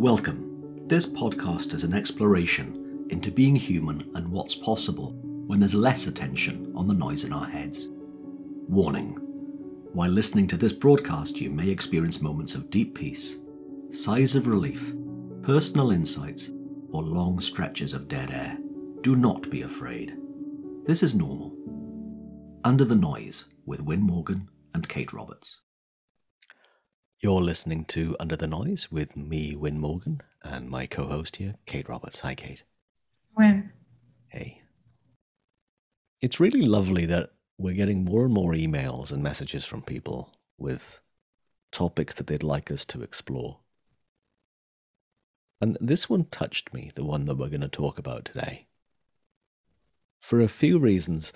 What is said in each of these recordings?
Welcome. This podcast is an exploration into being human and what's possible when there's less attention on the noise in our heads. Warning While listening to this broadcast, you may experience moments of deep peace, sighs of relief, personal insights, or long stretches of dead air. Do not be afraid. This is normal. Under the Noise with Win Morgan and Kate Roberts. You're listening to Under the Noise with me, Win Morgan, and my co host here, Kate Roberts. Hi, Kate. Win. Hey. It's really lovely that we're getting more and more emails and messages from people with topics that they'd like us to explore. And this one touched me, the one that we're going to talk about today. For a few reasons.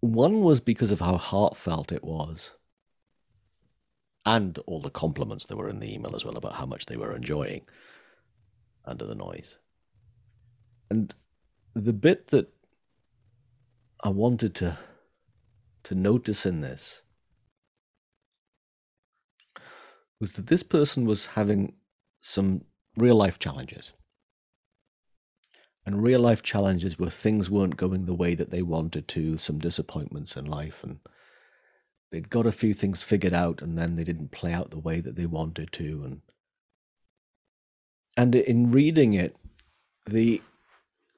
One was because of how heartfelt it was and all the compliments that were in the email as well about how much they were enjoying under the noise. And the bit that I wanted to to notice in this was that this person was having some real life challenges. And real life challenges were things weren't going the way that they wanted to, some disappointments in life and they'd got a few things figured out and then they didn't play out the way that they wanted to and and in reading it the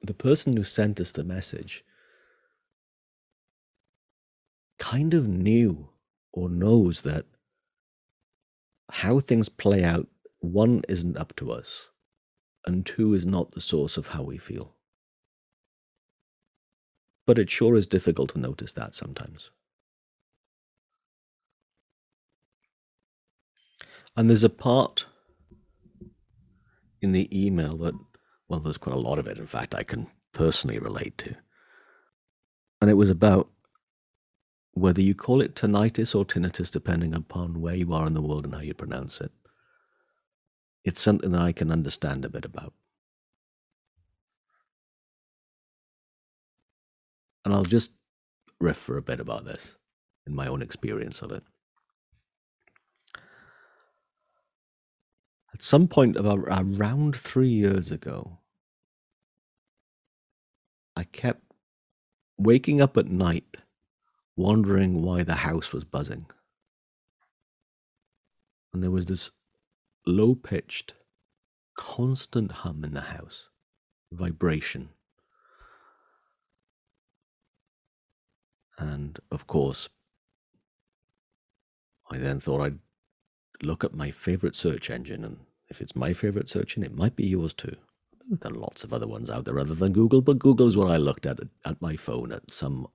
the person who sent us the message kind of knew or knows that how things play out one isn't up to us and two is not the source of how we feel. But it sure is difficult to notice that sometimes And there's a part in the email that, well, there's quite a lot of it, in fact, I can personally relate to. And it was about whether you call it tinnitus or tinnitus, depending upon where you are in the world and how you pronounce it. It's something that I can understand a bit about. And I'll just riff for a bit about this in my own experience of it. At some point about uh, around three years ago, I kept waking up at night wondering why the house was buzzing. And there was this low pitched, constant hum in the house, vibration. And of course, I then thought I'd look at my favorite search engine and if it's my favorite search engine, it might be yours too. There are lots of other ones out there other than Google, but Google is what I looked at at my phone at some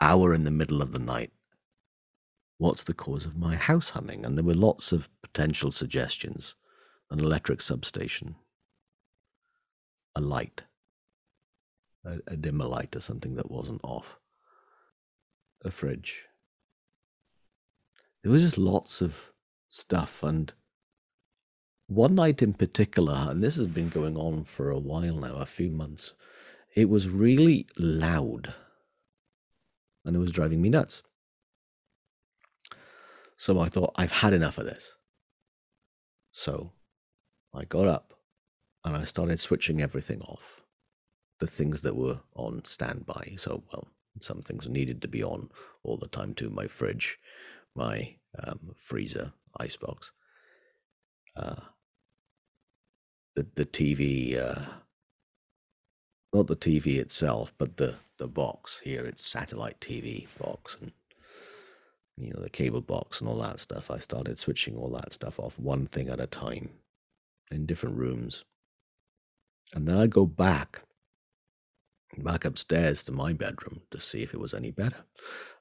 hour in the middle of the night. What's the cause of my house humming? And there were lots of potential suggestions an electric substation, a light, a, a dimmer light or something that wasn't off, a fridge. There was just lots of stuff and one night in particular, and this has been going on for a while now, a few months, it was really loud and it was driving me nuts. So I thought, I've had enough of this. So I got up and I started switching everything off. The things that were on standby. So, well, some things needed to be on all the time too. My fridge, my um, freezer, icebox. Uh, the the TV, uh, not the TV itself, but the the box here. It's satellite TV box and you know the cable box and all that stuff. I started switching all that stuff off one thing at a time in different rooms, and then I'd go back back upstairs to my bedroom to see if it was any better,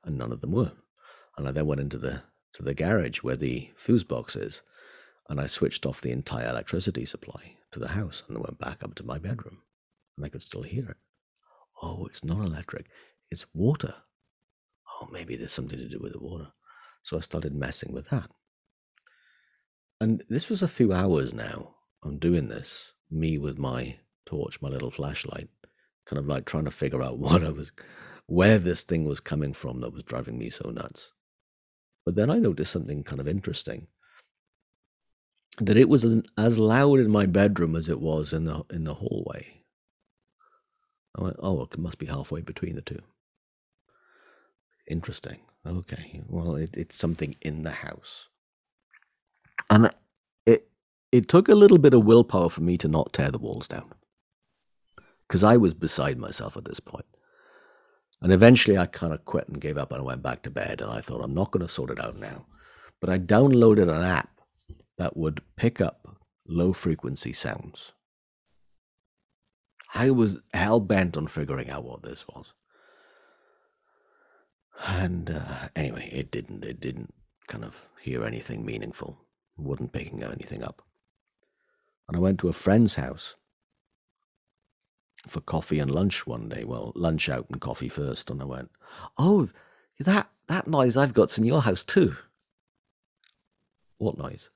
and none of them were. And I then went into the to the garage where the fuse box is, and I switched off the entire electricity supply to the house and I went back up to my bedroom and I could still hear it. Oh, it's not electric, it's water. Oh, maybe there's something to do with the water. So I started messing with that. And this was a few hours now. I'm doing this, me with my torch, my little flashlight, kind of like trying to figure out what I was, where this thing was coming from that was driving me so nuts. But then I noticed something kind of interesting. That it was as loud in my bedroom as it was in the in the hallway. I went, oh, it must be halfway between the two. Interesting. Okay. Well, it, it's something in the house. And it it took a little bit of willpower for me to not tear the walls down. Because I was beside myself at this point. And eventually I kind of quit and gave up and I went back to bed and I thought, I'm not going to sort it out now. But I downloaded an app that would pick up low frequency sounds. I was hell bent on figuring out what this was. And uh, anyway, it didn't. It didn't kind of hear anything meaningful. wasn't picking anything up. And I went to a friend's house for coffee and lunch one day. Well, lunch out and coffee first. And I went, "Oh, that that noise I've got's in your house too." What noise?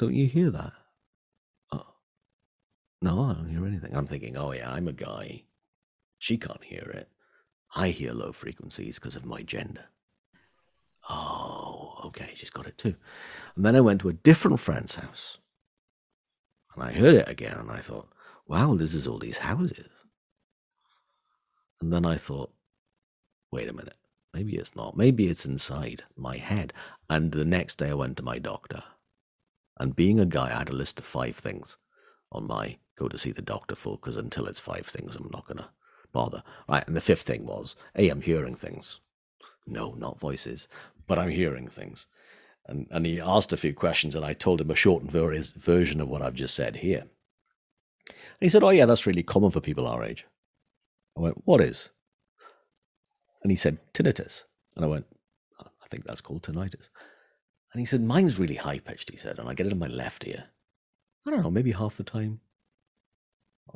Don't you hear that? Oh, no, I don't hear anything. I'm thinking, oh yeah, I'm a guy. She can't hear it. I hear low frequencies because of my gender. Oh, okay, she's got it too. And then I went to a different friend's house. And I heard it again, and I thought, wow, this is all these houses. And then I thought, wait a minute, maybe it's not. Maybe it's inside my head. And the next day I went to my doctor. And being a guy, I had a list of five things on my go to see the doctor for, because until it's five things, I'm not going to bother. Right, and the fifth thing was, hey, I'm hearing things. No, not voices, but I'm hearing things. And, and he asked a few questions, and I told him a shortened version of what I've just said here. And he said, Oh, yeah, that's really common for people our age. I went, What is? And he said, Tinnitus. And I went, I think that's called tinnitus. And he said, Mine's really high pitched, he said, and I get it in my left ear. I don't know, maybe half the time.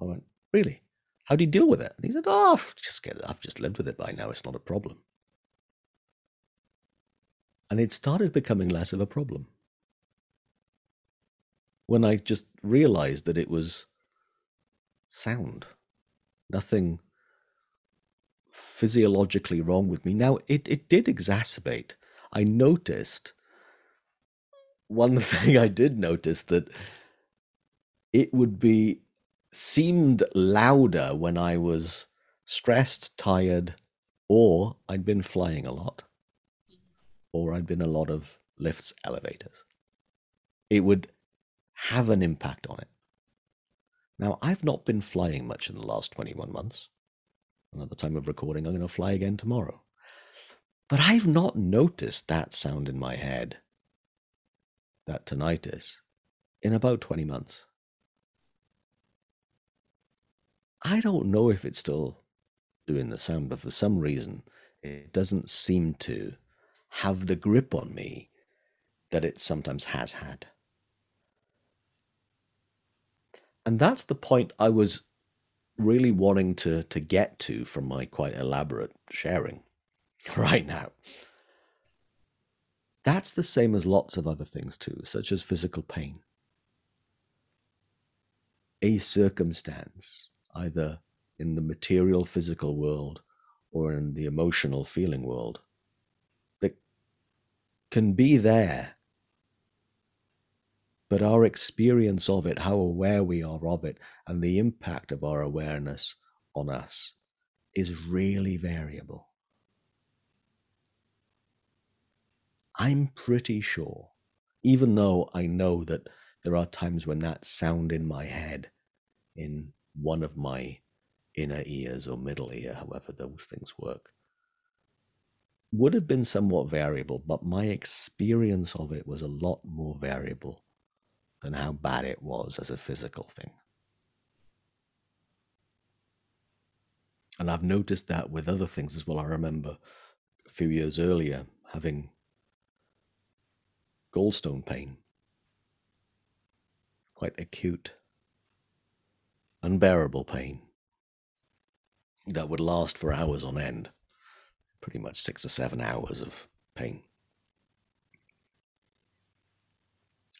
I went, Really? How do you deal with it? And he said, Oh, just get it. I've just lived with it by now. It's not a problem. And it started becoming less of a problem. When I just realized that it was sound, nothing physiologically wrong with me. Now, it, it did exacerbate. I noticed one thing I did notice that it would be seemed louder when I was stressed, tired, or I'd been flying a lot, or I'd been a lot of lifts, elevators. It would have an impact on it. Now, I've not been flying much in the last 21 months. And at the time of recording, I'm going to fly again tomorrow. But I've not noticed that sound in my head, that tinnitus, in about 20 months. I don't know if it's still doing the sound, but for some reason, it doesn't seem to have the grip on me that it sometimes has had. And that's the point I was really wanting to, to get to from my quite elaborate sharing right now. That's the same as lots of other things too, such as physical pain. A circumstance either in the material physical world or in the emotional feeling world that can be there but our experience of it how aware we are of it and the impact of our awareness on us is really variable i'm pretty sure even though i know that there are times when that sound in my head in one of my inner ears or middle ear, however those things work, would have been somewhat variable, but my experience of it was a lot more variable than how bad it was as a physical thing. And I've noticed that with other things as well. I remember a few years earlier having gallstone pain, quite acute unbearable pain that would last for hours on end, pretty much six or seven hours of pain.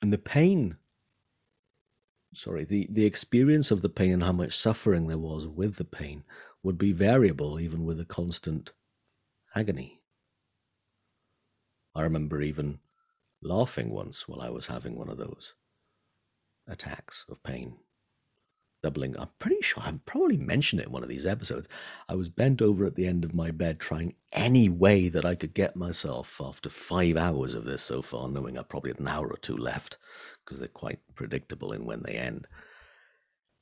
And the pain, sorry, the, the experience of the pain and how much suffering there was with the pain would be variable even with a constant agony. I remember even laughing once while I was having one of those attacks of pain. Doubling, I'm pretty sure I've probably mentioned it in one of these episodes. I was bent over at the end of my bed trying any way that I could get myself after five hours of this so far, knowing I probably had an hour or two left because they're quite predictable in when they end.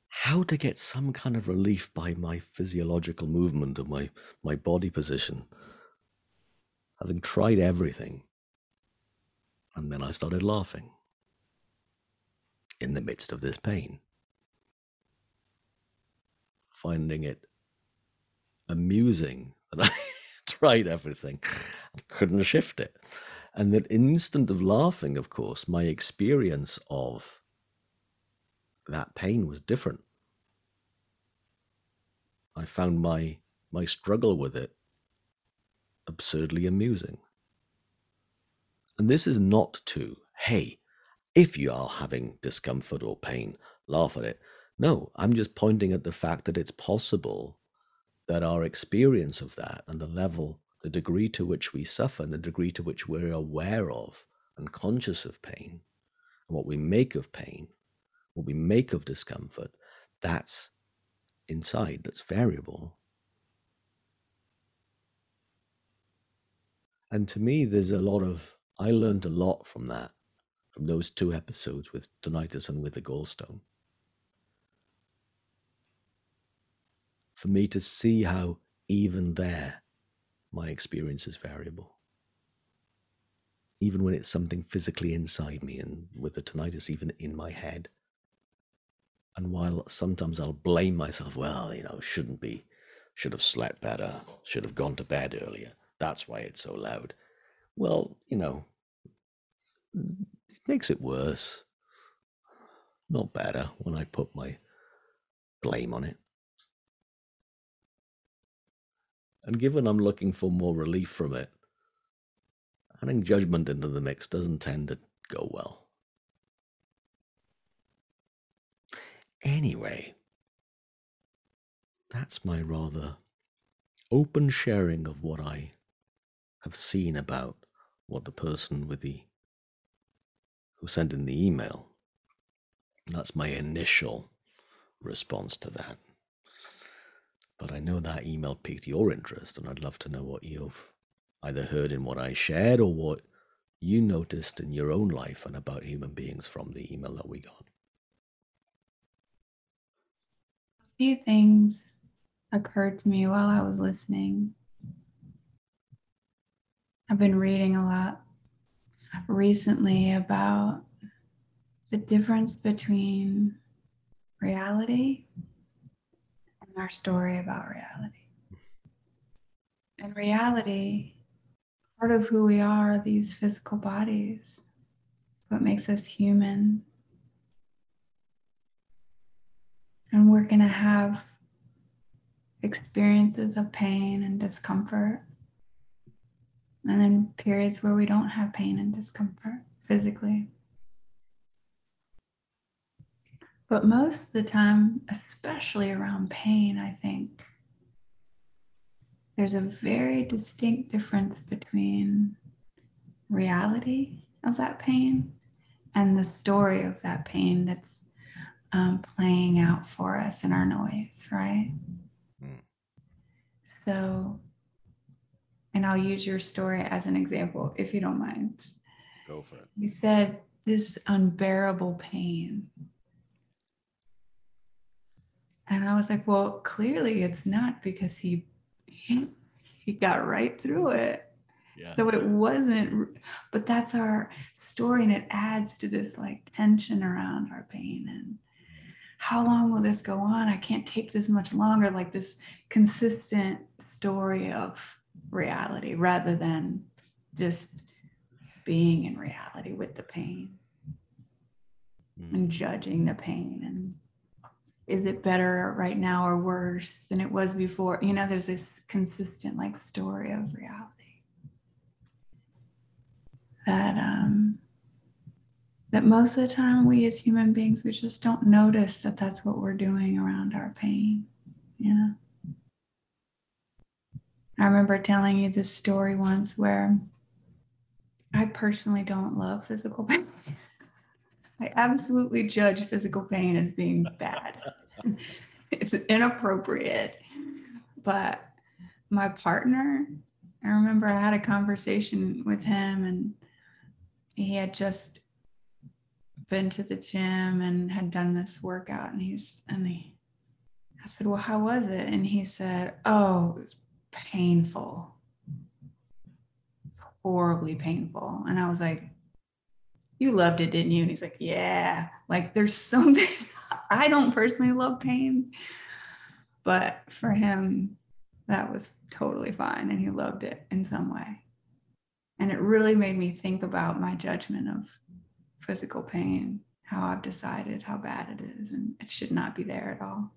How to get some kind of relief by my physiological movement of my, my body position. Having tried everything, and then I started laughing in the midst of this pain, finding it amusing that I tried everything and couldn't shift it. And that instant of laughing, of course, my experience of that pain was different. I found my my struggle with it absurdly amusing. And this is not to, hey, if you are having discomfort or pain, laugh at it. No, I'm just pointing at the fact that it's possible that our experience of that and the level, the degree to which we suffer, and the degree to which we're aware of and conscious of pain, and what we make of pain, what we make of discomfort, that's inside, that's variable. And to me, there's a lot of I learned a lot from that, from those two episodes with tinnitus and with the gallstone. For me to see how even there, my experience is variable. Even when it's something physically inside me and with the tinnitus even in my head. And while sometimes I'll blame myself, well, you know, shouldn't be, should have slept better, should have gone to bed earlier. That's why it's so loud. Well, you know, it makes it worse, not better when I put my blame on it. And given I'm looking for more relief from it, adding judgment into the mix doesn't tend to go well. Anyway, that's my rather open sharing of what I have seen about what the person with the who sent in the email. That's my initial response to that. But I know that email piqued your interest, and I'd love to know what you've either heard in what I shared or what you noticed in your own life and about human beings from the email that we got. A few things occurred to me while I was listening. I've been reading a lot recently about the difference between reality and our story about reality. In reality, part of who we are are these physical bodies. What makes us human. And we're going to have experiences of pain and discomfort and then periods where we don't have pain and discomfort physically. But most of the time, especially around pain, I think there's a very distinct difference between reality of that pain and the story of that pain that's um, playing out for us in our noise, right? Mm. So and I'll use your story as an example, if you don't mind. Go for it. You said this unbearable pain. And I was like, well, clearly it's not because he he, he got right through it. Yeah. So it wasn't, but that's our story, and it adds to this like tension around our pain and how long will this go on? I can't take this much longer. Like this consistent story of reality rather than just being in reality with the pain mm. and judging the pain. And is it better right now or worse than it was before? You know there's this consistent like story of reality that um that most of the time we as human beings we just don't notice that that's what we're doing around our pain you know I remember telling you this story once where I personally don't love physical pain. I absolutely judge physical pain as being bad. it's inappropriate. But my partner, I remember I had a conversation with him and he had just been to the gym and had done this workout and he's and he I said, Well, how was it? And he said, Oh, it was painful. It's horribly painful. And I was like, You loved it, didn't you? And he's like, Yeah. Like there's something I don't personally love pain, but for him, that was totally fine and he loved it in some way. And it really made me think about my judgment of physical pain, how I've decided how bad it is, and it should not be there at all.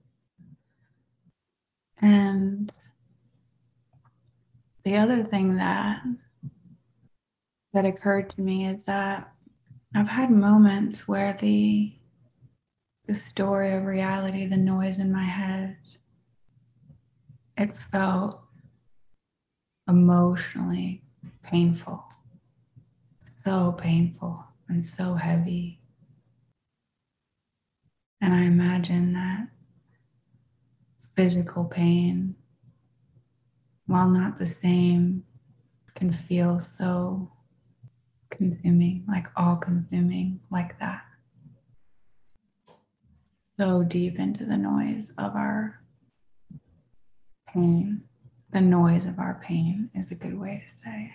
And the other thing that that occurred to me is that I've had moments where the the story of reality, the noise in my head, it felt emotionally painful. So painful and so heavy. And I imagine that physical pain, while not the same, can feel so consuming, like all consuming, like that. So deep into the noise of our pain. The noise of our pain is a good way to say.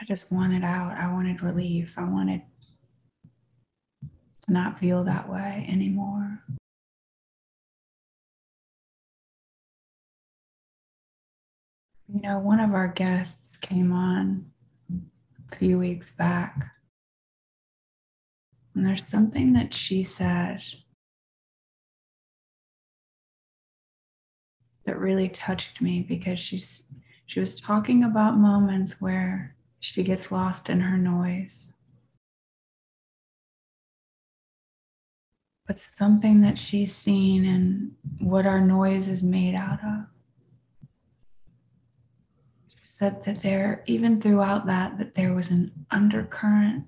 I just wanted out. I wanted relief. I wanted to not feel that way anymore. You know, one of our guests came on a few weeks back, and there's something that she said that really touched me because she's she was talking about moments where she gets lost in her noise. But something that she's seen and what our noise is made out of. Said that there, even throughout that, that there was an undercurrent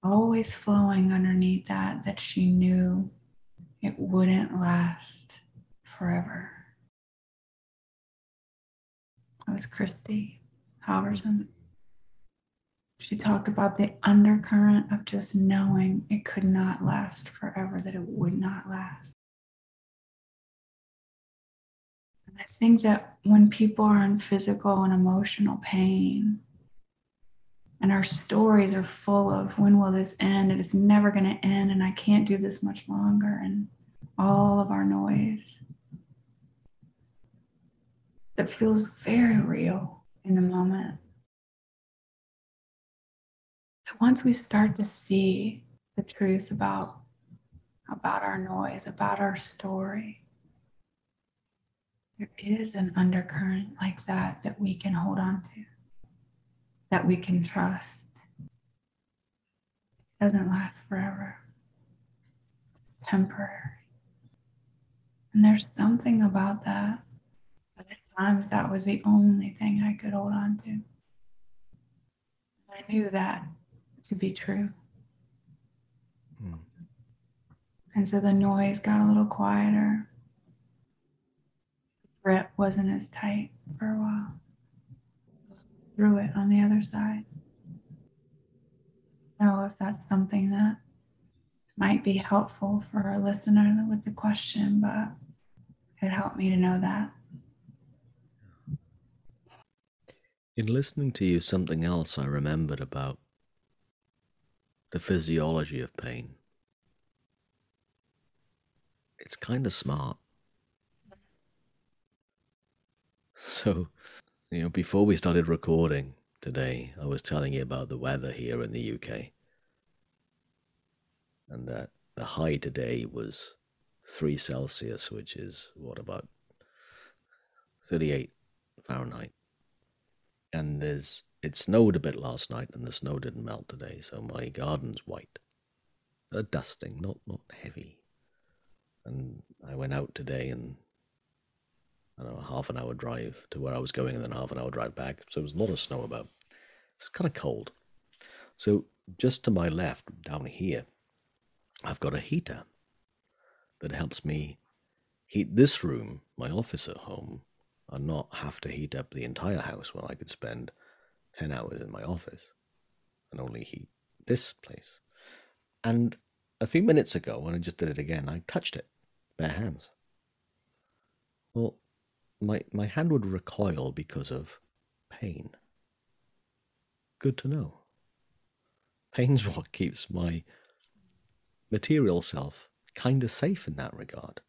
always flowing underneath that, that she knew it wouldn't last forever. That was Christy Halverson. She talked about the undercurrent of just knowing it could not last forever, that it would not last. I think that when people are in physical and emotional pain, and our stories are full of when will this end? It is never going to end, and I can't do this much longer, and all of our noise that feels very real in the moment. But once we start to see the truth about, about our noise, about our story, there is an undercurrent like that that we can hold on to, that we can trust. It doesn't last forever, it's temporary. And there's something about that times that was the only thing I could hold on to. I knew that to be true. Mm. And so the noise got a little quieter. Grip wasn't as tight for a while. Through it on the other side. Know if that's something that might be helpful for a listener with the question, but it helped me to know that. In listening to you, something else I remembered about the physiology of pain. It's kind of smart. So, you know, before we started recording today, I was telling you about the weather here in the UK. And that the high today was 3 Celsius, which is what, about 38 Fahrenheit. And there's it snowed a bit last night and the snow didn't melt today so my garden's white. A dusting not not heavy. And i went out today and i don't know half an hour drive to where i was going and then half an hour drive back so there was a lot of snow about It's kind of cold. So just to my left, down here, I've got a heater that helps me heat this room, my office at home, and not have to heat up the entire house when I could spend 10 hours in my office and only heat this place. And a few minutes ago, when I just did it again, I touched it, bare hands. Well, my, my hand would recoil because of pain. Good to know. Pain's what keeps my material self kind of safe in that regard.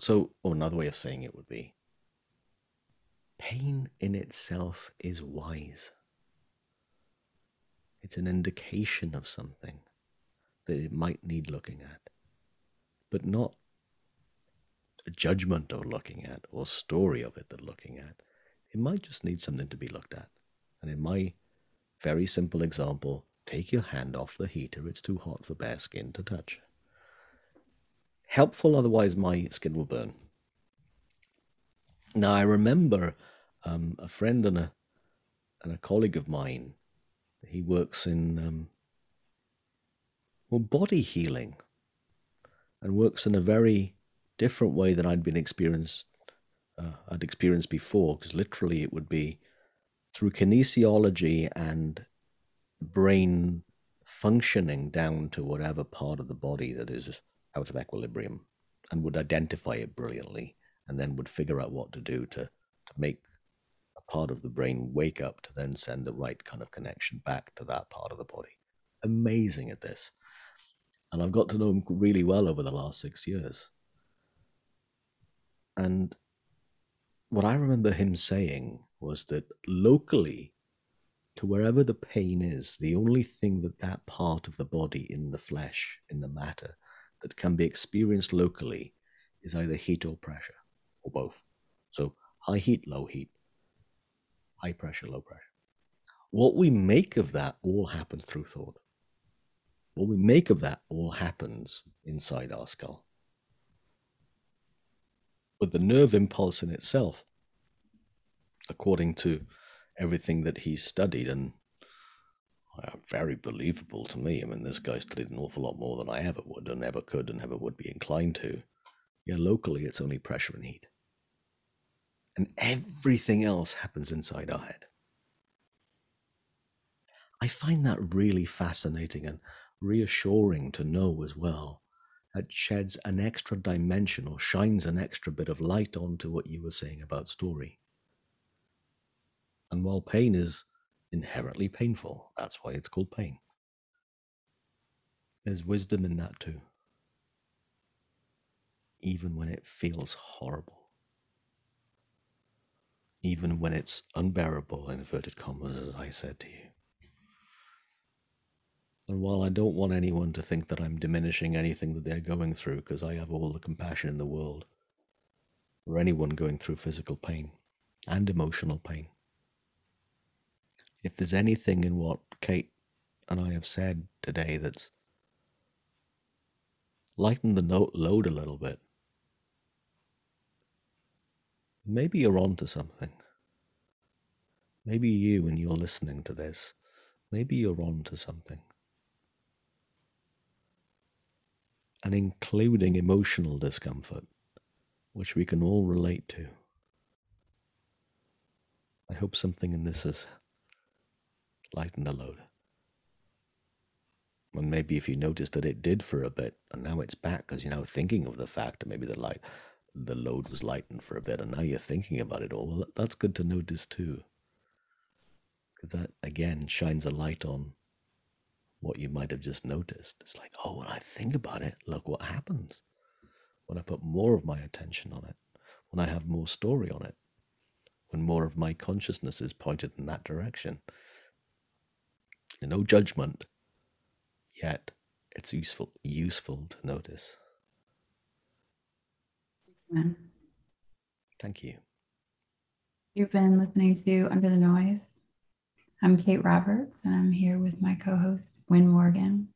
So, or another way of saying it would be pain in itself is wise. It's an indication of something that it might need looking at, but not judgment of looking at or story of it that looking at. It might just need something to be looked at. And in my very simple example, take your hand off the heater. It's too hot for bare skin to touch. Helpful, otherwise, my skin will burn. Now, I remember um, a friend and a, and a colleague of mine, he works in um, well, body healing and works in a very different way than I'd been experienced, uh, I'd experienced before, because literally it would be through kinesiology and brain functioning down to whatever part of the body that is out of equilibrium and would identify it brilliantly and then would figure out what to do to, to make a part of the brain wake up to then send the right kind of connection back to that part of the body. Amazing at this. And I've got to know him really well over the last six years. And what I remember him saying was that locally, to wherever the pain is, the only thing that that part of the body in the flesh, in the matter, that can be experienced locally is either heat or pressure, or both. So high heat, low heat, high pressure, low pressure. What we make of that all happens through thought. What we make of that all happens inside our skull. But the nerve impulse in itself, according to everything that he's studied, and uh, very believable to me. I mean, this guy studied an awful lot more than I ever would, and ever could, and ever would be inclined to. Yeah, locally, it's only pressure and heat. And everything else happens inside our head. I find that really fascinating and reassuring to know as well that sheds an extra dimension or shines an extra bit of light onto what you were saying about story. And while pain is inherently painful, that's why it's called pain, there's wisdom in that too. Even when it feels horrible. Even when it's unbearable, inverted commas, as I said to you. And while I don't want anyone to think that I'm diminishing anything that they're going through, because I have all the compassion in the world for anyone going through physical pain and emotional pain, if there's anything in what Kate and I have said today that's lightened the note load a little bit, maybe you're on to something. Maybe you, when you're listening to this, maybe you're on to something. And including emotional discomfort, which we can all relate to. I hope something in this has lightened the load. And maybe if you noticed that it did for a bit, and now it's back because you're now thinking of the fact that maybe the light, the load was lightened for a bit, and now you're thinking about it all. Well, that's good to notice too, because that again shines a light on what you might have just noticed. It's like, oh, when I think about it, look what happens. When I put more of my attention on it, when I have more story on it, when more of my consciousness is pointed in that direction. No judgment, yet it's useful useful to notice. Amen. Thank you. You've been listening to Under the Noise. I'm Kate Roberts, and I'm here with my co host, Win Morgan.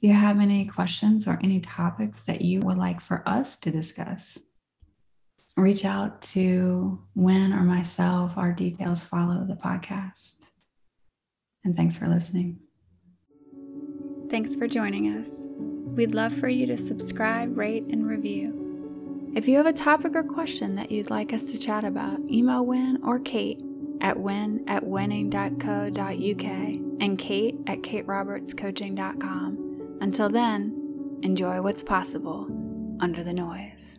Do you have any questions or any topics that you would like for us to discuss? reach out to Win or myself. Our details follow the podcast. And thanks for listening. Thanks for joining us. We'd love for you to subscribe, rate, and review. If you have a topic or question that you'd like us to chat about, email Win or Kate at win at winning.co.uk and Kate at katerobertscoaching.com. Until then, enjoy what's possible under the noise.